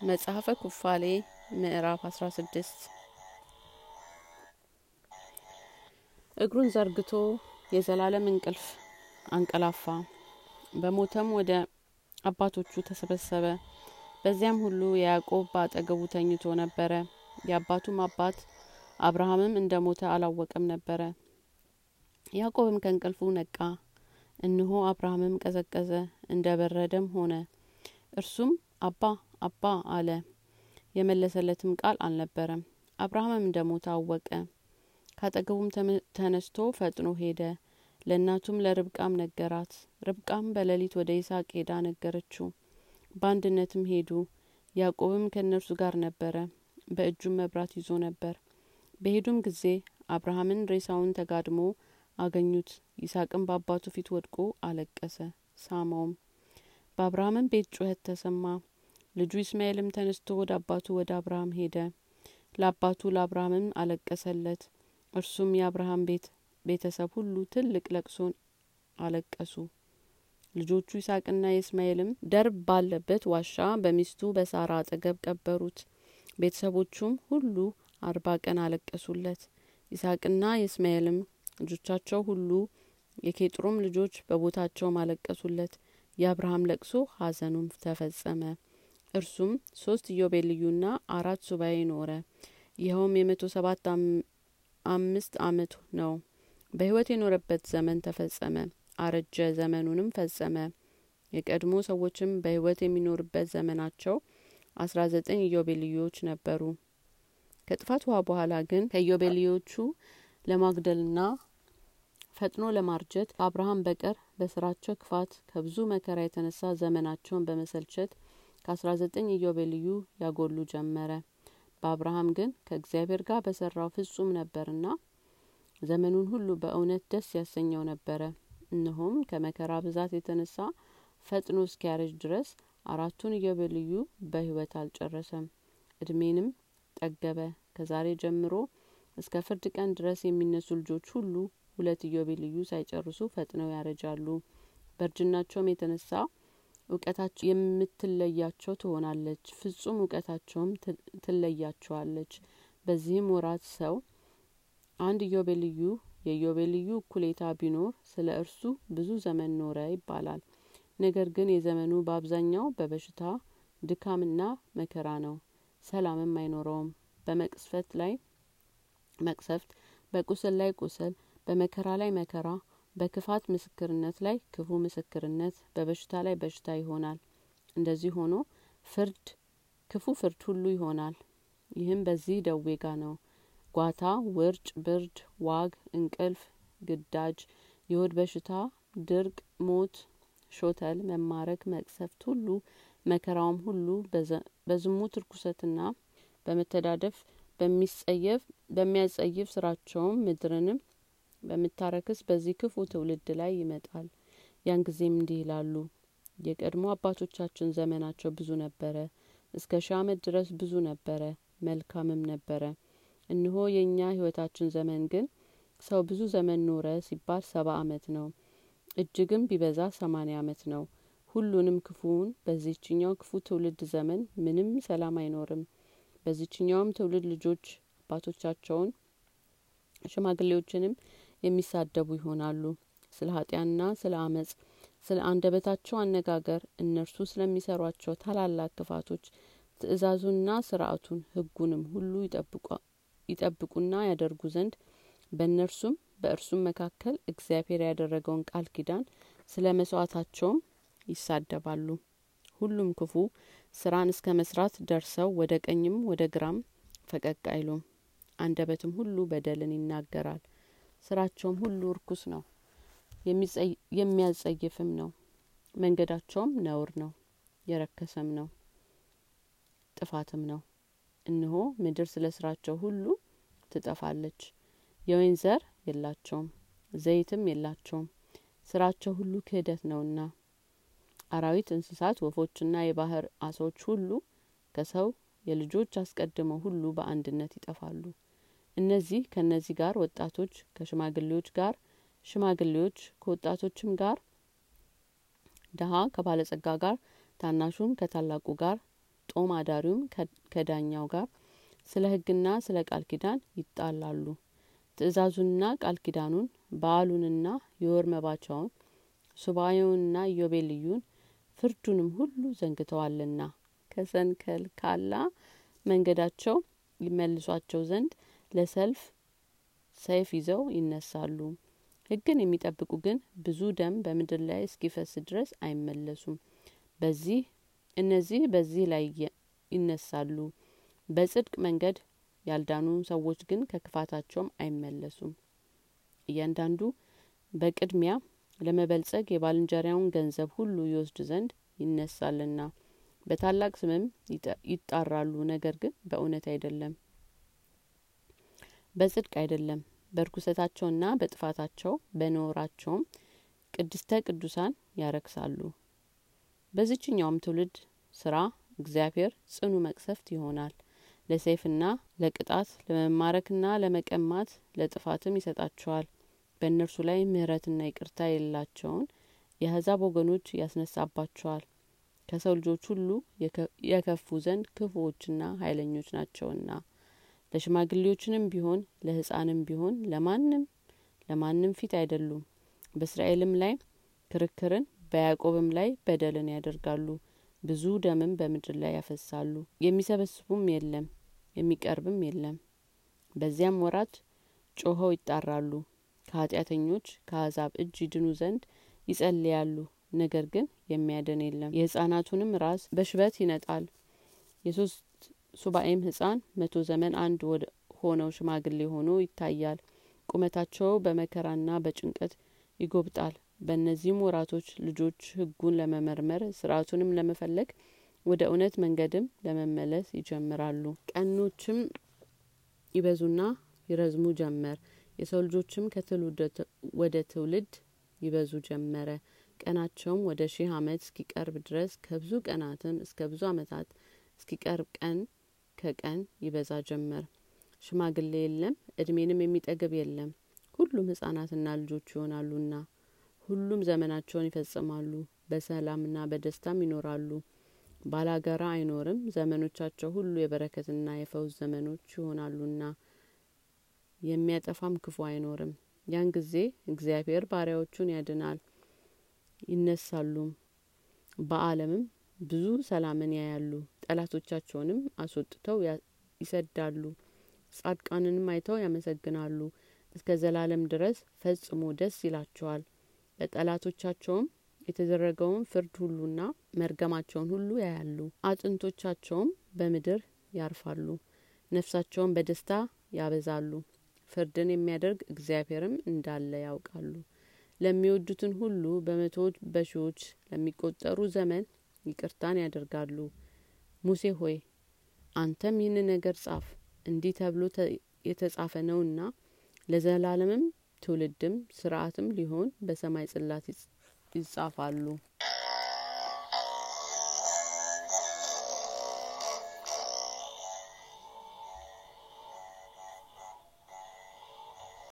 መጽሐፈ ኩፋሌ ምዕራፍ አስራ ስድስት። እግሩን ዘርግቶ የዘላለም እንቅልፍ አንቀላፋ። በሞተም ወደ አባቶቹ ተሰበሰበ። በዚያም ሁሉ ያዕቆብ በአጠገቡ ተኝቶ ነበረ። የአባቱም አባት አብርሃምም እንደ ሞተ አላወቀም ነበረ። ያዕቆብም ከእንቅልፉ ነቃ። እንሆ አብርሃምም ቀዘቀዘ እንደ በረደም ሆነ። እርሱም አባ አባ አለ። የመለሰለትም ቃል አልነበረም። አብርሃምም እንደ ሞተ አወቀ ካጠገቡም ተነስቶ ፈጥኖ ሄደ። ለእናቱም ለርብቃም ነገራት። ርብቃም በሌሊት ወደ ይስሐቅ ሄዳ ነገረችው። በአንድነትም ሄዱ። ያዕቆብም ከእነርሱ ጋር ነበረ። በእጁም መብራት ይዞ ነበር። በሄዱም ጊዜ አብርሃምን ሬሳውን ተጋድሞ አገኙት። ይስሐቅም በአባቱ ፊት ወድቆ አለቀሰ። ሳመውም። በአብርሃምም ቤት ጩኸት ተሰማ ልጁ እስማኤልም ተነስቶ ወደ አባቱ ወደ አብርሃም ሄደ። ለአባቱ ለአብርሃምም አለቀሰለት። እርሱም የአብርሃም ቤት ቤተሰብ ሁሉ ትልቅ ለቅሶን አለቀሱ። ልጆቹ ይስሐቅና የእስማኤልም ደርብ ባለበት ዋሻ በሚስቱ በሳራ አጠገብ ቀበሩት። ቤተሰቦቹም ሁሉ አርባ ቀን አለቀሱለት። ይስሐቅና የእስማኤልም ልጆቻቸው ሁሉ የኬጥሩም ልጆች በቦታቸውም አለቀሱለት የአብርሃም ለቅሶ ሀዘኑም ተፈጸመ እርሱም ሶስት ኢዮቤልዩና አራት ሱባኤ ኖረ። ይኸውም የመቶ ሰባት አምስት አመት ነው። በህይወት የኖረበት ዘመን ተፈጸመ። አረጀ ዘመኑንም ፈጸመ። የቀድሞ ሰዎችም በህይወት የሚኖርበት ዘመናቸው አስራ ዘጠኝ ኢዮቤልዩዎች ነበሩ። ከጥፋት ውሃ በኋላ ግን ከኢዮቤልዮቹ ለማግደልና ፈጥኖ ለማርጀት ከአብርሃም በቀር በስራቸው ክፋት ከብዙ መከራ የተነሳ ዘመናቸውን በመሰልቸት ከአስራ ዘጠኝ ኢዮቤልዩ ያጎሉ ጀመረ። በአብርሃም ግን ከእግዚአብሔር ጋር በሰራው ፍጹም ነበርና ዘመኑን ሁሉ በእውነት ደስ ያሰኘው ነበረ። እነሆም ከመከራ ብዛት የተነሳ ፈጥኖ እስኪያረጅ ድረስ አራቱን ኢዮቤልዩ በህይወት አልጨረሰም። እድሜንም ጠገበ። ከዛሬ ጀምሮ እስከ ፍርድ ቀን ድረስ የሚነሱ ልጆች ሁሉ ሁለት ኢዮቤልዩ ሳይጨርሱ ፈጥነው ያረጃሉ። በእርጅናቸውም የተነሳ እውቀታቸው የምትለያቸው ትሆናለች። ፍጹም እውቀታቸውም ትለያቸዋለች። በዚህም ወራት ሰው አንድ ኢዮቤልዩ የኢዮቤልዩ እኩሌታ ቢኖር ስለ እርሱ ብዙ ዘመን ኖረ ይባላል። ነገር ግን የዘመኑ በአብዛኛው በበሽታ ድካምና መከራ ነው። ሰላምም አይኖረውም። በመቅስፈት ላይ መቅሰፍት በቁስል ላይ ቁስል በመከራ ላይ መከራ በክፋት ምስክርነት ላይ ክፉ ምስክርነት በበሽታ ላይ በሽታ ይሆናል። እንደዚህ ሆኖ ፍርድ ክፉ ፍርድ ሁሉ ይሆናል። ይህም በዚህ ደዌ ጋ ነው። ጓታ ውርጭ ብርድ ዋግ እንቅልፍ ግዳጅ የሆድ በሽታ ድርቅ ሞት ሾተል መማረክ መቅሰፍት ሁሉ መከራውም ሁሉ በዝሙት ርኩሰትና በመተዳደፍ በሚጸየፍ በሚያጸይፍ ስራቸውም ምድርንም በምታረክስ በዚህ ክፉ ትውልድ ላይ ይመጣል። ያን ጊዜም እንዲህ ይላሉ። የቀድሞ አባቶቻችን ዘመናቸው ብዙ ነበረ። እስከ ሺህ አመት ድረስ ብዙ ነበረ መልካምም ነበረ። እነሆ የእኛ ህይወታችን ዘመን ግን ሰው ብዙ ዘመን ኖረ ሲባል ሰባ አመት ነው። እጅግም ቢበዛ ሰማኒያ አመት ነው። ሁሉንም ክፉውን በዚህችኛው ክፉ ትውልድ ዘመን ምንም ሰላም አይኖርም። በዚችኛውም ትውልድ ልጆች አባቶቻቸውን ሽማግሌዎችንም የሚሳደቡ ይሆናሉ። ስለ ኃጢያንና ስለ አመጽ ስለ አንደበታቸው አነጋገር እነርሱ ስለሚሰሯቸው ታላላቅ ክፋቶች ትእዛዙንና ስርአቱን ህጉንም ሁሉ ይጠብቁና ያደርጉ ዘንድ በእነርሱም በእርሱም መካከል እግዚአብሔር ያደረገውን ቃል ኪዳን ስለ መስዋዕታቸውም ይሳደባሉ። ሁሉም ክፉ ስራን እስከ መስራት ደርሰው ወደ ቀኝም ወደ ግራም ፈቀቅ አይሉም። አንደበትም ሁሉ በደልን ይናገራል ስራቸውም ሁሉ እርኩስ ነው። የሚያጸይፍም ነው። መንገዳቸውም ነውር ነው። የረከሰም ነው። ጥፋትም ነው። እነሆ ምድር ስለ ስራቸው ሁሉ ትጠፋለች። የወይን ዘር የላቸውም። ዘይትም የላቸውም። ስራቸው ሁሉ ክህደት ነውና። አራዊት እንስሳት ወፎችና የባህር አሶች ሁሉ ከሰው የልጆች አስቀድመው ሁሉ በአንድነት ይጠፋሉ እነዚህ ከእነዚህ ጋር ወጣቶች ከሽማግሌዎች ጋር ሽማግሌዎች ከወጣቶችም ጋር ድሀ ከባለጸጋ ጋር ታናሹም ከታላቁ ጋር ጦም አዳሪውም ከዳኛው ጋር ስለ ህግና ስለ ቃል ኪዳን ይጣላሉ። ትእዛዙንና ቃል ኪዳኑን በዓሉንና የወር መባቻውን ሱባኤውንና ኢዮቤልዩን ፍርዱንም ሁሉ ዘንግተዋልና ከሰንከልካላ መንገዳቸው ይመልሷቸው ዘንድ ለሰልፍ ሰይፍ ይዘው ይነሳሉ። ህግን የሚጠብቁ ግን ብዙ ደም በምድር ላይ እስኪፈስ ድረስ አይመለሱም። በዚህ እነዚህ በዚህ ላይ ይነሳሉ። በጽድቅ መንገድ ያልዳኑ ሰዎች ግን ከክፋታቸውም አይመለሱም። እያንዳንዱ በቅድሚያ ለመበልጸግ የባልንጀሪያውን ገንዘብ ሁሉ ይወስድ ዘንድ ይነሳልና። በታላቅ ስምም ይጣራሉ። ነገር ግን በእውነት አይደለም በጽድቅ አይደለም። በርኩሰታቸውና በጥፋታቸው በኖራቸውም ቅድስተ ቅዱሳን ያረክሳሉ። በዚችኛውም ትውልድ ስራ እግዚአብሔር ጽኑ መቅሰፍት ይሆናል። ለሰይፍና ለቅጣት ለመማረክና ለመቀማት ለጥፋትም ይሰጣቸዋል። በእነርሱ ላይ ምህረትና ይቅርታ የሌላቸውን የአህዛብ ወገኖች ያስነሳባቸዋል። ከሰው ልጆች ሁሉ የከፉ ዘንድ ክፉዎችና ኃይለኞች ናቸውና ለሽማግሌዎችንም ቢሆን ለህጻንም ቢሆን ለማንም ለማንም ፊት አይደሉም። በእስራኤልም ላይ ክርክርን በያዕቆብም ላይ በደልን ያደርጋሉ። ብዙ ደምም በምድር ላይ ያፈሳሉ። የሚሰበስቡም የለም የሚቀርብም የለም። በዚያም ወራት ጮኸው ይጣራሉ። ከኃጢአተኞች ከአሕዛብ እጅ ይድኑ ዘንድ ይጸልያሉ። ነገር ግን የሚያድን የለም። የህጻናቱንም ራስ በሽበት ይነጣል። የሶስት ሱባኤም ህጻን መቶ ዘመን አንድ ሆነው ሽማግሌ ሆኖ ይታያል። ቁመታቸው በመከራና በጭንቀት ይጐብጣል በእነዚህም ወራቶች ልጆች ህጉን ለመመርመር ስርአቱንም ለመፈለግ ወደ እውነት መንገድም ለመመለስ ይጀምራሉ። ቀኖችም ይበዙና ይረዝሙ ጀመር። የሰው ልጆችም ከትውልድ ወደ ትውልድ ይበዙ ጀመረ። ቀናቸውም ወደ ሺህ አመት እስኪቀርብ ድረስ ከብዙ ቀናትም እስከ ብዙ አመታት እስኪቀርብ ቀን ከቀን ይበዛ ጀመር። ሽማግሌ የለም እድሜንም የሚጠግብ የለም። ሁሉም ህጻናትና ልጆች ይሆናሉና ሁሉም ዘመናቸውን ይፈጽማሉ በሰላምና በደስታም ይኖራሉ። ባላጋራ አይኖርም ዘመኖቻቸው ሁሉ የበረከትና የፈውስ ዘመኖች ይሆናሉና የሚያጠፋም ክፉ አይኖርም። ያን ጊዜ እግዚአብሔር ባሪያዎቹን ያድናል ይነሳሉም በአለምም ብዙ ሰላምን ያያሉ። ጠላቶቻቸውንም አስወጥተው ይሰዳሉ። ጻድቃንንም አይተው ያመሰግናሉ። እስከ ዘላለም ድረስ ፈጽሞ ደስ ይላቸዋል። ለጠላቶቻቸውም የተደረገውን ፍርድ ሁሉና መርገማቸውን ሁሉ ያያሉ። አጥንቶቻቸውም በምድር ያርፋሉ። ነፍሳቸውን በደስታ ያበዛሉ። ፍርድን የሚያደርግ እግዚአብሔርም እንዳለ ያውቃሉ። ለሚወዱትን ሁሉ በመቶዎች በሺዎች ለሚቆጠሩ ዘመን ይቅርታን ያደርጋሉ። ሙሴ ሆይ አንተም ይህን ነገር ጻፍ። እንዲህ ተብሎ የተጻፈ ነውና ለዘላለምም ትውልድም ስርአትም ሊሆን በሰማይ ጽላት ይጻፋሉ